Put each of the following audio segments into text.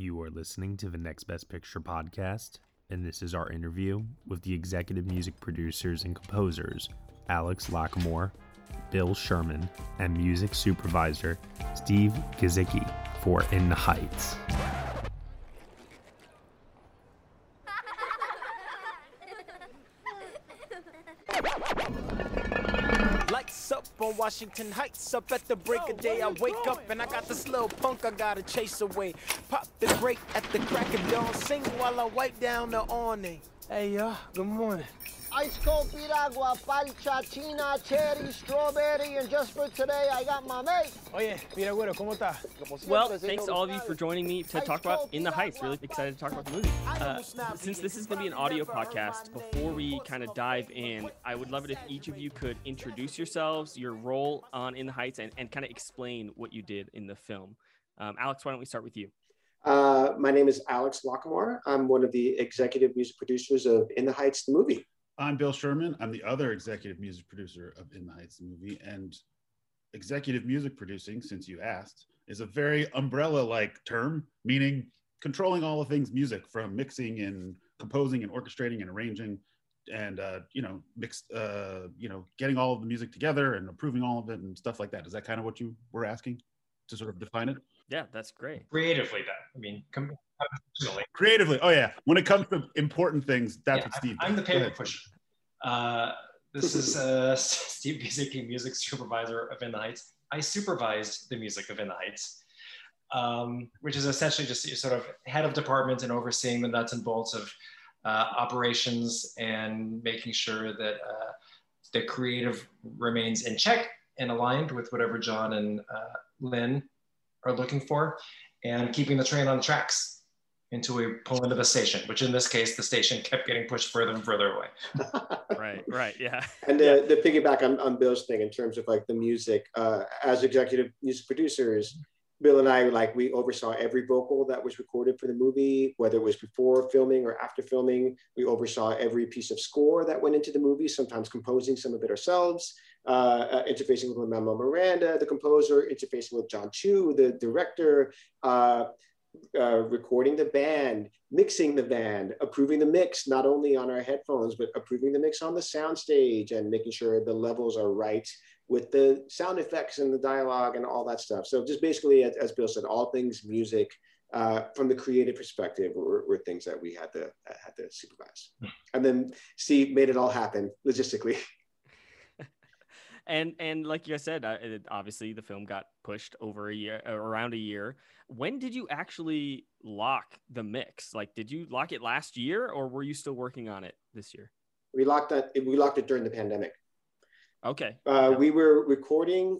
You are listening to the Next Best Picture podcast, and this is our interview with the executive music producers and composers Alex Lacamoire, Bill Sherman, and music supervisor Steve Gizicki for In the Heights. Washington Heights. Up at the break of day, I wake up and I got this little punk I gotta chase away. Pop the brake at the crack of dawn. Sing while I wipe down the awning. Hey, y'all. Good morning. Ice cold piragua, parcha, china, cherry, strawberry, and just for today, I got mamey. Oye, Piragüero, ¿cómo está? Well, thanks to all of you for joining me to talk about In the Heights. Really excited to talk about the movie. Uh, since this is going to be an audio podcast, before we kind of dive in, I would love it if each of you could introduce yourselves, your role on In the Heights, and, and kind of explain what you did in the film. Um, Alex, why don't we start with you? Uh, my name is Alex Lacamoire. I'm one of the executive music producers of In the Heights, the movie. I'm Bill Sherman. I'm the other executive music producer of In the Heights the movie. And executive music producing, since you asked, is a very umbrella like term, meaning controlling all the things music from mixing and composing and orchestrating and arranging and uh, you know mixed uh, you know getting all of the music together and approving all of it and stuff like that is that kind of what you were asking to sort of define it Yeah, that's great. creatively then i mean com- professionally. Creatively. Oh yeah. When it comes to important things that's Yeah, what steve i'm the does. Go paper pusher. Uh, this is uh, steve Gizicki, music supervisor of in the heights. I supervised the music of in the heights um, which is essentially just sort of head of department and overseeing the nuts and bolts of uh, operations and making sure that uh, the creative remains in check and aligned with whatever jon and uh, lin are looking for and keeping the train on the tracks until we pull into the station, which in this case, the station kept getting pushed further and further away. Right, right, yeah. And uh, the piggyback on, on Bill's thing in terms of like the music, uh, as executive music producers, Bill and I like we oversaw every vocal that was recorded for the movie, whether it was before filming or after filming. We oversaw every piece of score that went into the movie, sometimes composing some of it ourselves, uh, uh, interfacing with Manuel Miranda, the composer, interfacing with Jon Chu, the director, uh, uh, recording the band, mixing the band, approving the mix, not only on our headphones, but approving the mix on the soundstage and making sure the levels are right with the sound effects and the dialogue and all that stuff. So just basically, as, as Bill said, all things music uh, from the creative perspective were, were things that we had to had to supervise. And then Steve made it all happen logistically. and and like you said, uh, it, obviously the film got pushed over a year, uh, around a year. When did you actually lock the mix? Like, did you lock it last year, or were you still working on it this year? We locked that. We locked it during the pandemic. Okay. Uh, we were recording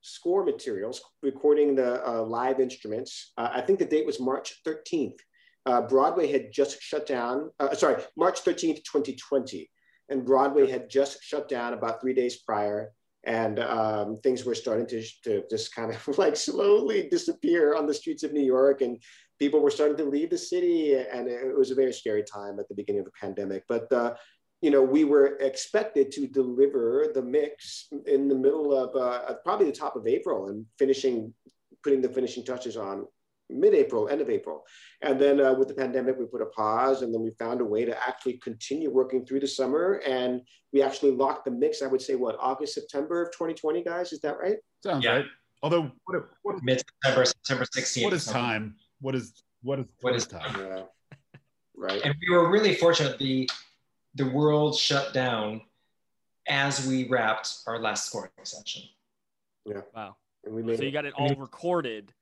score materials, recording the uh, live instruments. Uh, I think the date was March 13th. Uh, Broadway had just shut down, uh, sorry, March 13th, 2020. And Broadway had just shut down about three days prior. And um, things were starting to, to just kind of like slowly disappear on the streets of New York. And people were starting to leave the city. And it was a very scary time at the beginning of the pandemic. But uh, you know, we were expected to deliver the mix in the middle of uh, probably the top of April and finishing, putting the finishing touches on mid-April, end of April. And then uh, with the pandemic, we put a pause and then we found a way to actually continue working through the summer. And we actually locked the mix, I would say, what, August, September of 2020, guys? Is that right? sounds Yeah. right although what, what, Mid September, September 16th. what is time what is what is What is time Yeah. Right. And we were really fortunate. The the world shut down as we wrapped our last scoring session. Yeah. Wow. And we made So you got it all recorded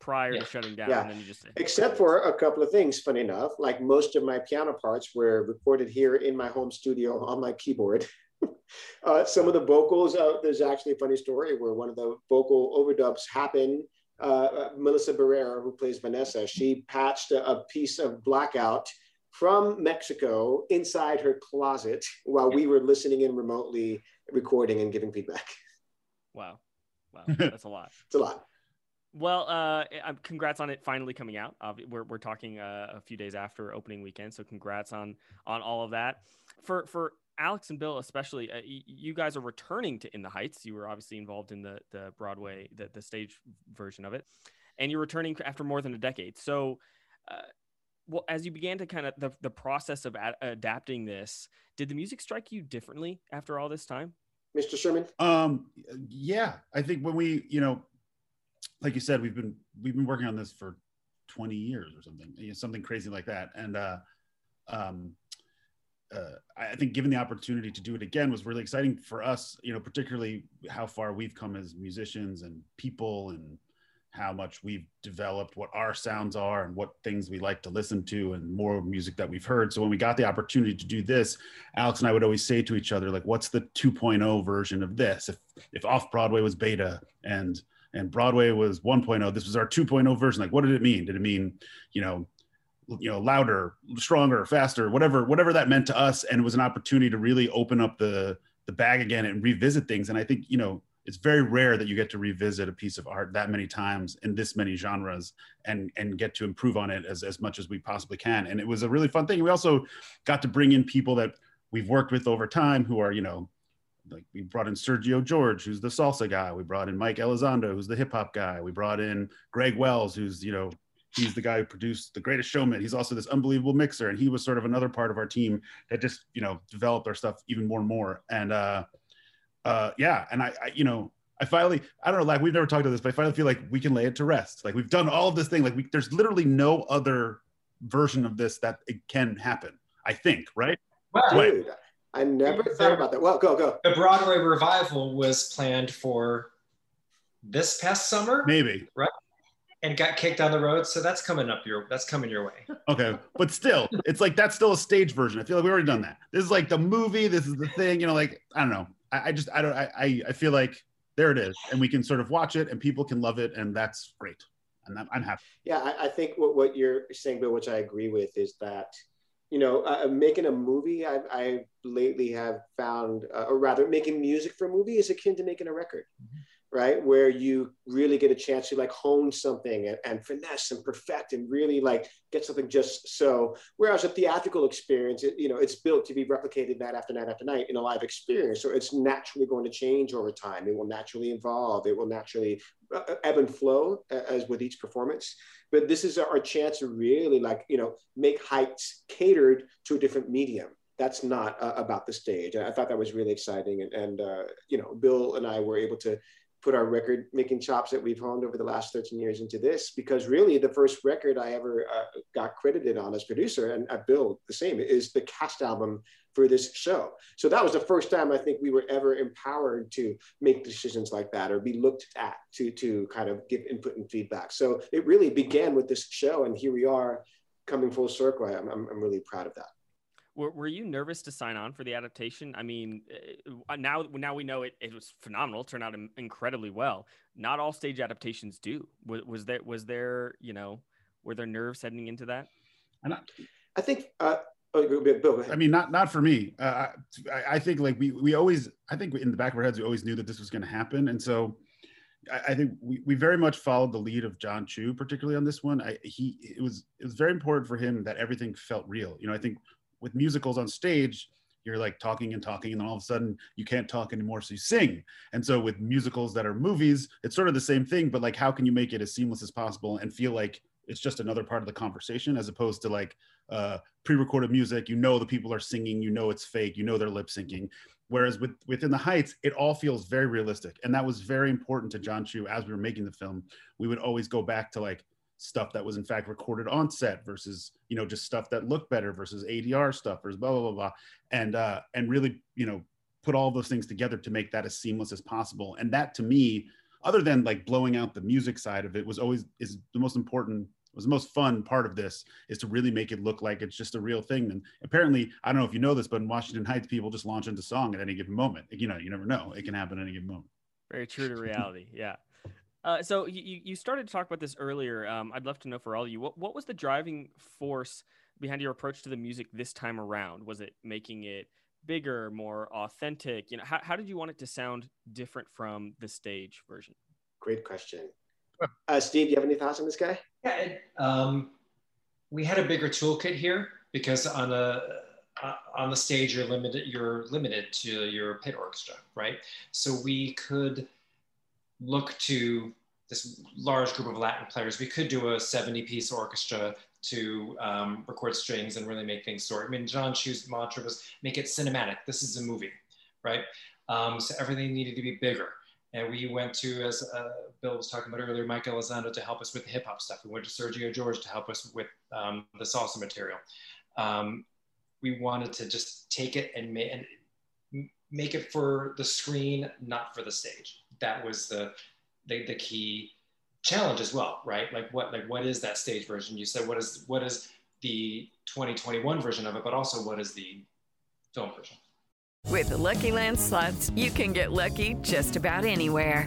prior Yeah. to shutting down, Yeah. and then you just except for a couple of things funny enough like most of my piano parts were recorded here in my home studio on my keyboard uh, some of the vocals uh, there's actually a funny story where one of the vocal overdubs happened uh, uh, melissa barrera who plays vanessa she patched a, a piece of blackout from mexico inside her closet while we were listening in remotely recording and giving feedback wow, wow, that's a lot. it's a lot Well, uh, uh, congrats on it finally coming out. Uh, we're, we're talking uh, a few days after opening weekend, so congrats on on all of that. For for Alex and Bill especially, uh, y- you guys are returning to In the Heights. You were obviously involved in the the Broadway the the stage version of it, and you're returning after more than a decade. So, uh, well, as you began to kind of the, the process of ad- adapting this, did the music strike you differently after all this time? Mr. Sherman? Um, yeah, I think when we, you know, like you said, we've been we've been working on this for 20 years or something, you know, something crazy like that. And uh, um, uh, I think given the opportunity to do it again was really exciting for us, you know, particularly how far we've come as musicians and people and how much we've developed what our sounds are and what things we like to listen to and more music that we've heard. So when we got the opportunity to do this, Alex and I would always say to each other, like, what's the 2.0 version of this? If if off Broadway was beta and and Broadway was 1.0, this was our 2.0 version. Like, what did it mean? Did it mean, you know, you know, louder, stronger, faster, whatever, whatever that meant to us? And it was an opportunity to really open up the the bag again and revisit things. And I think, you know, it's very rare that you get to revisit a piece of art that many times in this many genres and and get to improve on it as, as much as we possibly can and it was a really fun thing we also got to bring in people that we've worked with over time who are you know like we brought in Sergio George, who's the salsa guy. We brought in Mike Elizondo, who's the hip hop guy. We brought in Greg Wells, who's you know he's the guy who produced The Greatest Showman. He's also this unbelievable mixer, and he was sort of another part of our team that just you know developed our stuff even more and more. And uh, uh, yeah, and I, I, you know, I finally, I don't know, like we've never talked about this, but I finally feel like we can lay it to rest. Like we've done all of this thing. Like we, there's literally no other version of this that it can happen. I think, right? Well, Dude, I never thought about that. Well, go, go. The Broadway revival was planned for this past summer. Maybe. Right? and got kicked down the road. So that's coming up your that's coming your way. Okay, but still, it's like that's still a stage version. I feel like we already done that. This is like the movie. This is the thing. You know, like I don't know. I, I just I don't I I feel like there it is, and we can sort of watch it, and people can love it, and that's great. And I'm, I'm happy. Yeah, I, I think what what you're saying, Bill, which I agree with, is that you know, uh, making a movie, I, I lately have found, uh, or rather, making music for a movie is akin to making a record. Mm-hmm right? Where you really get a chance to like hone something and, and, finesse and perfect and really like get something just so. Whereas a theatrical experience, it, you know, it's built to be replicated night after night after night in a live experience. So it's naturally going to change over time. It will naturally evolve. It will naturally uh, uh ebb and flow uh, as with each performance. But this is our chance to really like, you know, make heights catered to a different medium that's not uh, about the stage. I thought that was really exciting, and, and uh, you know, Bill and I were able to put our record making chops that we've honed over the last 13 years into this because really the first record I ever uh, got credited on as producer and at Bill the same is the cast album for this show. So that was the first time I think we were ever empowered to make decisions like that or be looked at to to kind of give input and feedback. So it really began with this show and here we are coming full circle. I'm, I'm really proud of that. Were, were you nervous to sign on for the adaptation? I mean, uh, now now we know it, it was phenomenal, turned out incredibly well. Not all stage adaptations do. Was, was there was there you know were there nerves heading into that? I, I think. Uh, oh, Bill, I mean, not not for me. Uh, I, I think like we we always I think in the back of our heads we always knew that this was going to happen, and so I, I think we, we very much followed the lead of Jon Chu, particularly on this one. I, he it was it was very important for him that everything felt real. You know, I think with musicals on stage you're like talking and talking and then all of a sudden you can't talk anymore so you sing. And so with musicals that are movies it's sort of the same thing but like how can you make it as seamless as possible and feel like it's just another part of the conversation as opposed to like uh, pre-recorded music you know the people are singing you know it's fake you know they're lip syncing. Whereas with within the heights it all feels very realistic and that was very important to jon chu as we were making the film. We would always go back to like stuff that was in fact recorded on set versus you know just stuff that looked better versus ADR stuff versus blah blah blah blah. And uh and really you know put all those things together to make that as seamless as possible. And that to me other than like blowing out the music side of it was always is the most important was the most fun part of this is to really make it look like it's just a real thing. And apparently i don't know if you know this but in washington heights people just launch into song at any given moment. You know you never know. It can happen at any given moment. Very true to reality. Yeah uh, so you, you started to talk about this earlier. Um, I'd love to know for all of you, what, what was the driving force behind your approach to the music this time around? Was it making it bigger, more authentic? You know, how, how did you want it to sound different from the stage version? Great question. Uh, Steve, do you have any thoughts on this guy? Yeah, it, um, we had a bigger toolkit here because on a uh, on the stage you're limited you're limited to your pit orchestra, right? So we could look to this large group of Latin players. We could do a 70 piece orchestra to um, record strings and really make things soar. I mean, Jon Chu's mantra was make it cinematic. This is a movie, right? Um, so everything needed to be bigger. And we went to, as uh, Bill was talking about earlier, Mike Elizondo to help us with the hip hop stuff. We went to Sergio George to help us with um, the salsa material. Um, we wanted to just take it and, ma- and make it for the screen, not for the stage. That was the, the, the key challenge as well, right? Like what like what is that stage version? You said what is what is the 2021 version of it, but also what is the film version? With the Lucky Land slots, you can get lucky just about anywhere.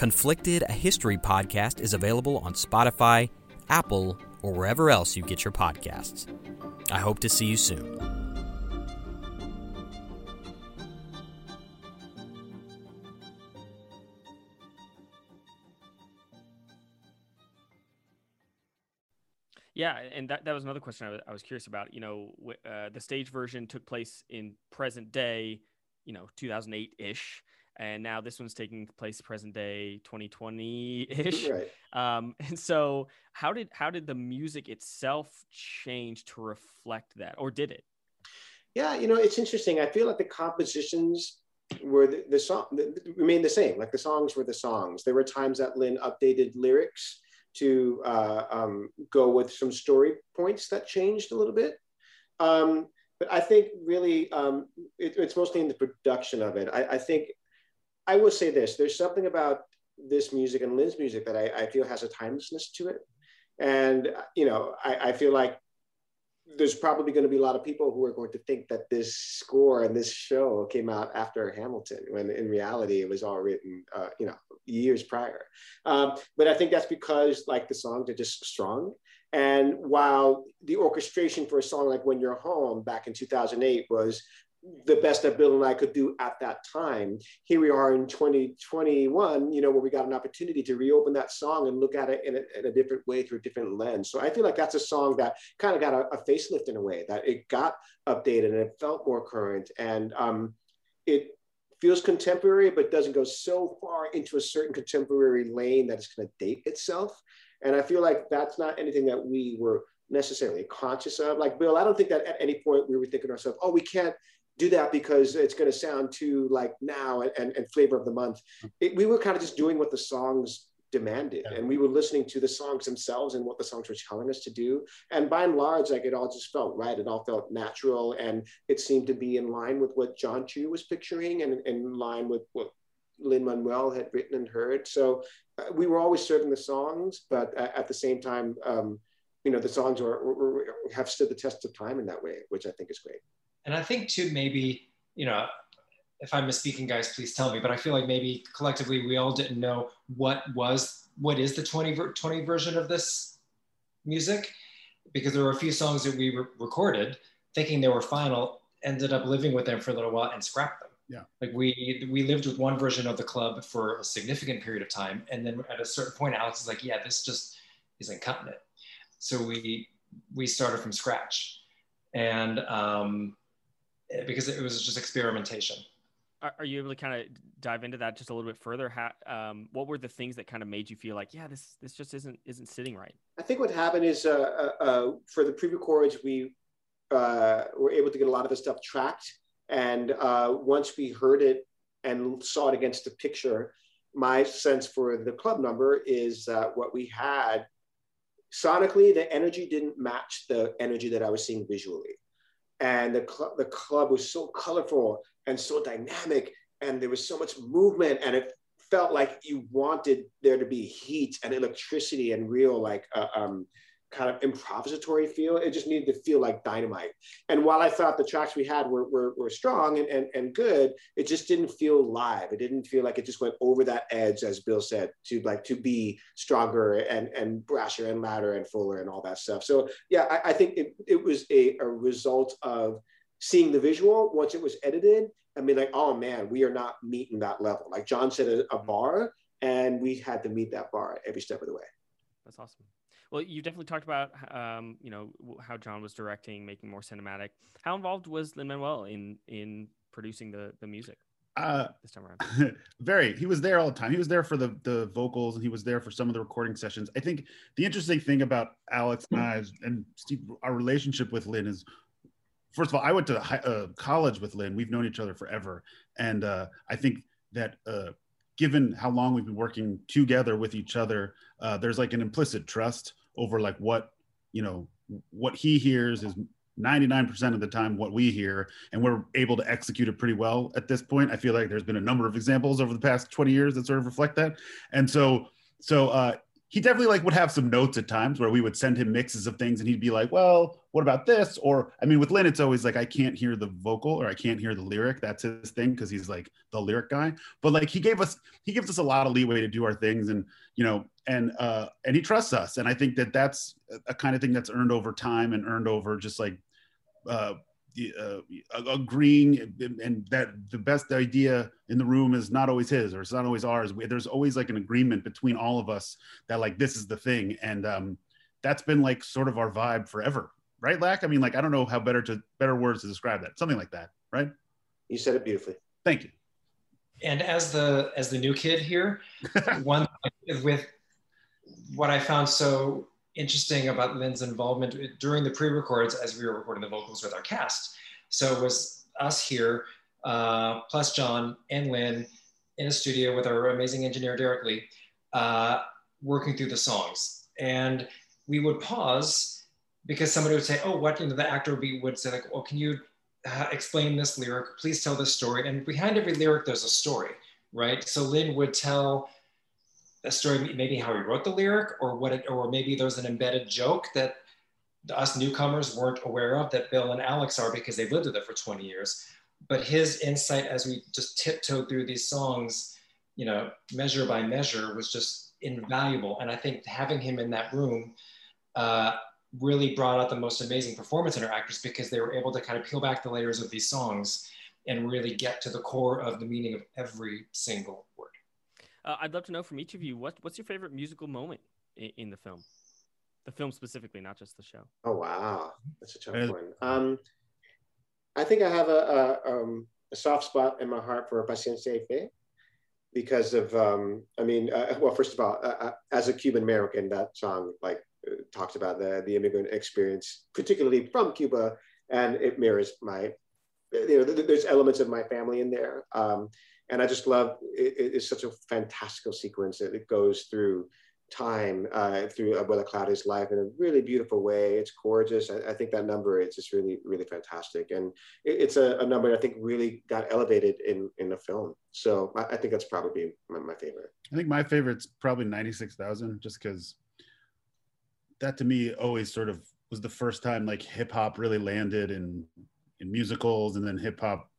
Conflicted, a history podcast, is available on Spotify, Apple, or wherever else you get your podcasts. I hope to see you soon. Yeah, and that, that was another question I was, I was curious about. You know, uh, the stage version took place in present day, you know, 2008 ish, and now this one's taking place present day 2020 ish. Right. Um, and so, how did how did the music itself change to reflect that, or did it? Yeah, you know, it's interesting. I feel like the compositions were the, the song the, remained the same. Like the songs were the songs. There were times that Lin updated lyrics to uh, um, go with some story points that changed a little bit. Um, but I think really um, it, it's mostly in the production of it. I, I, think I will say this: there's something about this music and Lin's music that I, I feel has a timelessness to it, and you know I, I feel like there's probably going to be a lot of people who are going to think that this score and this show came out after Hamilton, when in reality it was all written, uh, you know, years prior. Um, but I think that's because like the songs are just strong. And while the orchestration for a song like When You're Home back in 2008 was the best that Bill and I could do at that time. Here we are in 2021, you know, where we got an opportunity to reopen that song and look at it in a, in a different way through a different lens. So I feel like that's a song that kind of got a, a facelift in a way that it got updated and it felt more current and um, it feels contemporary, but doesn't go so far into a certain contemporary lane that it's going to date itself. And I feel like that's not anything that we were necessarily conscious of. Like Bill, I don't think that at any point we were thinking to ourselves, oh, we can't do that because it's going to sound too like now and, and flavor of the month. It, we were kind of just doing what the songs demanded yeah. and we were listening to the songs themselves and what the songs were telling us to do. And by and large like it all just felt right. It all felt natural and it seemed to be in line with what jon Chu was picturing and in line with what Lin Manuel had written and heard. So uh, we were always serving the songs but uh, at the same time um, you know the songs are, have stood the test of time in that way which i think is great and I think too, maybe, you know, if I'm misspeaking, guys, please tell me. But I feel like maybe collectively we all didn't know what was what is the 20, 20 version of this music, because there were a few songs that we re- recorded thinking they were final, ended up living with them for a little while and scrapped them. Yeah. Like we we lived with one version of the club for a significant period of time, and then at a certain point, Alex is like, "Yeah, this just isn't cutting it." So we we started from scratch, and um, because it was just experimentation. Are, are you able to kind of dive into that just a little bit further? How, um, what were the things that kind of made you feel like, yeah, this this just isn't isn't sitting right? I think what happened is uh, uh, uh for the pre-records, we uh, were able to get a lot of the stuff tracked, and uh, once we heard it and saw it against the picture, my sense for the club number is that what we had sonically, the energy didn't match the energy that I was seeing visually. And the, cl- the club was so colorful and so dynamic, and there was so much movement, and it felt like you wanted there to be heat and electricity and real, like, uh, um, kind of improvisatory feel. It just needed to feel like dynamite. And while I thought the tracks we had were, were, were strong and, and, and good, it just didn't feel live. It didn't feel like it just went over that edge, as Bill said, to like to be stronger and, and brasher and louder and fuller and all that stuff. So yeah, I, I think it, it was a, a result of seeing the visual once it was edited I mean, like, oh man, we are not meeting that level. Like Jon said, a, a mm-hmm. bar, and we had to meet that bar every step of the way. That's awesome. Well, you definitely talked about, um, you know, how Jon was directing, making more cinematic. How involved was Lin Manuel in in producing the the music? Uh, this time around, very. He was there all the time. He was there for the the vocals, and he was there for some of the recording sessions. I think the interesting thing about Alex and I and Steve, our relationship with Lin is first of all, I went to high, uh, college with Lin. We've known each other forever, and uh, I think that uh, given how long we've been working together with each other, uh, there's like an implicit trust over like what you know what he hears is 99% of the time what we hear and we're able to execute it pretty well at this point. I feel like there's been a number of examples over the past 20 years that sort of reflect that. And so so uh he definitely like would have some notes at times where we would send him mixes of things and he'd be like well what about this? Or i mean with lin it's always like i can't hear the vocal or i can't hear the lyric. That's his thing because he's like the lyric guy. But like he gave us he gives us a lot of leeway to do our things and you know and uh and he trusts us. And i think that that's a kind of thing that's earned over time and earned over just like uh uh, agreeing and that the best idea in the room is not always his or it's not always ours. There's always like an agreement between all of us that like this is the thing. And um that's been like sort of our vibe forever right lack i mean like i don't know how better to better words to describe that something like that right you said it beautifully thank you and as the as the new kid here one with what i found so interesting about Lin's involvement during the pre-records as we were recording the vocals with our cast. So it was us here, uh, plus Jon and Lin in a studio with our amazing engineer, Derek Lee, uh, working through the songs. And we would pause because somebody would say, oh, what, you know, the actor would, be, would say like, oh, can you uh, explain this lyric? Please tell this story. And behind every lyric, there's a story, right? So Lin would tell a story, maybe how he wrote the lyric, or what, it, or maybe there's an embedded joke that us newcomers weren't aware of that Bill and Alex are because they've lived with it for 20 years. But his insight as we just tiptoed through these songs, you know, measure by measure, was just invaluable. And I think having him in that room uh, really brought out the most amazing performance in our actors because they were able to kind of peel back the layers of these songs and really get to the core of the meaning of every single word. uh, I'd love to know from each of you what what's your favorite musical moment in, in, the film, the film specifically, not just the show. Oh wow, that's a tough one. Um, I think I have a, a, um, a soft spot in my heart for Paciencia y Fe because of um, I mean, uh, well, first of all, uh, uh as a Cuban American, that song like uh, talks about the the immigrant experience, particularly from Cuba, and it mirrors my you know, there's elements of my family in there. Um, and I just love it, it's such a fantastical sequence that it goes through time uh, through Abuela Claudia's life in a really beautiful way. It's gorgeous. I, I think that number it's just really really fantastic, and it, it's a, a, number I think really got elevated in in the film. So I, I think that's probably my, my, favorite. I think my favorite's probably ninety six thousand, just because that to me always sort of was the first time like hip hop really landed in in musicals, and then hip hop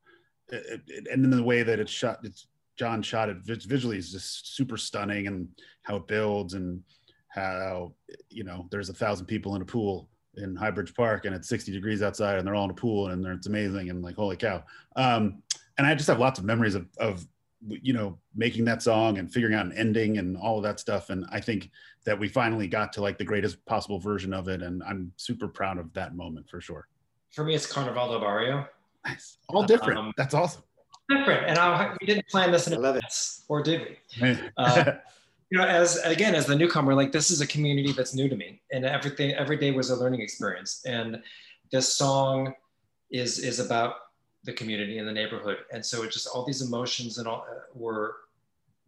and in the way that it's shot, it's Jon shot it visually is just super stunning, and how it builds, and how you know there's a thousand people in a pool in Highbridge Park, and it's 60 degrees outside, and they're all in a pool, and it's amazing, and like holy cow. Um, and I just have lots of memories of, of you know, making that song and figuring out an ending and all of that stuff. And I think that we finally got to like the greatest possible version of it. And I'm super proud of that moment for sure. For me, it's Carnaval del Barrio. Nice. All different. Um, That's awesome. Different. And I, we didn't plan this in advance, or did we? uh, you know, as again, as the newcomer, like this is a community that's new to me and everything, every day was a learning experience. And this song is, is about the community and the neighborhood. And so it just all these emotions and all uh, were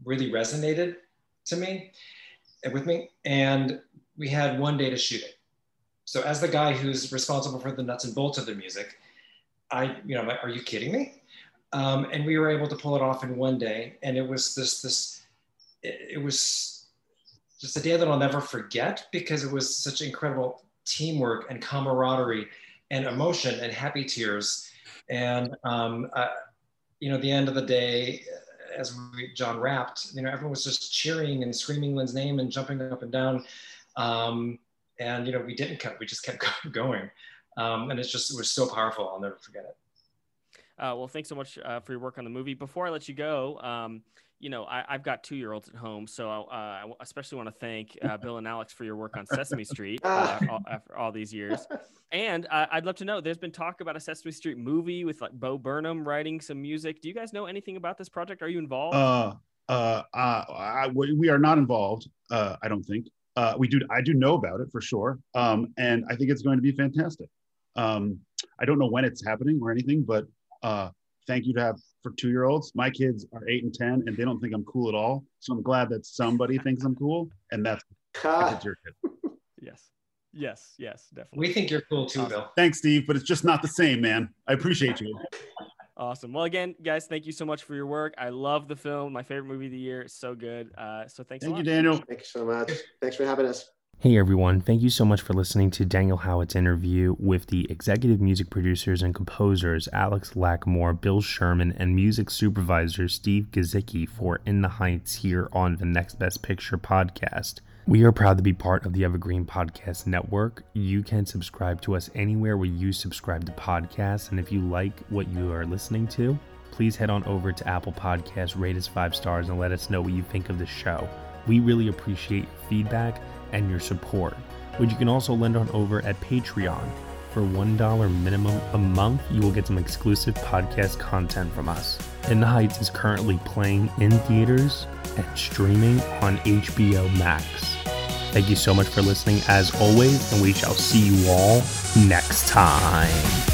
really resonated to me and with me. And we had one day to shoot it. So as the guy who's responsible for the nuts and bolts of the music, I, you know, like, are you kidding me? Um, and we were able to pull it off in one day. And it was this, this, it, it was just a day that I'll never forget because it was such incredible teamwork and camaraderie and emotion and happy tears and um, uh, you know, the end of the day, as we, Jon rapped, you know, everyone was just cheering and screaming Lin's name and jumping up and down. Um, and you know, we didn't cut; we just kept going. Um, and it's just it was so powerful. I'll never forget it. Uh, well, thanks so much uh, for your work on the movie. Before I let you go, um, you know, I, have got two year olds at home, so uh, I especially want to thank uh, Bill and Alex for your work on Sesame Street uh, all, after all these years. And uh, I'd love to know. There's been talk about a Sesame Street movie with like Bo Burnham writing some music. Do you guys know anything about this project? Are you involved? Uh, uh, I, we are not involved. I don't think. we do. I do know about it for sure, um, and I think it's going to be fantastic. Um, I don't know when it's happening or anything, but thank you to have for two year olds. My kids are eight and 10 and they don't think I'm cool at all. So I'm glad that somebody thinks I'm cool. And that's, that's your kid. Yes. Yes. Yes. Definitely. We think you're cool too, awesome. Bill. Thanks, Steve. But it's just not the same, man. I appreciate you. Awesome. Well, again, guys, thank you so much for your work. I love the film. My favorite movie of the year. It's so good. Uh, so thanks. Thank you, Daniel. Thank you so much. Thanks for having us. Hey everyone, thank you so much for listening to Daniel Howat's interview with the executive music producers and composers Alex Lacamoire, Bill Sherman, and music supervisor Steve Gizicki for In the Heights here on the Next Best Picture podcast. We are proud to be part of the Evergreen Podcast Network. You can subscribe to us anywhere where you subscribe to podcasts, and if you like what you are listening to, please head on over to Apple Podcasts, rate us five stars, and let us know what you think of the show. We really appreciate feedback and your support, which you can also lend on over at Patreon. For $1 minimum a month, you will get some exclusive podcast content from us. In the Heights is currently playing in theaters and streaming on HBO Max. Thank you so much for listening as always, and we shall see you all next time.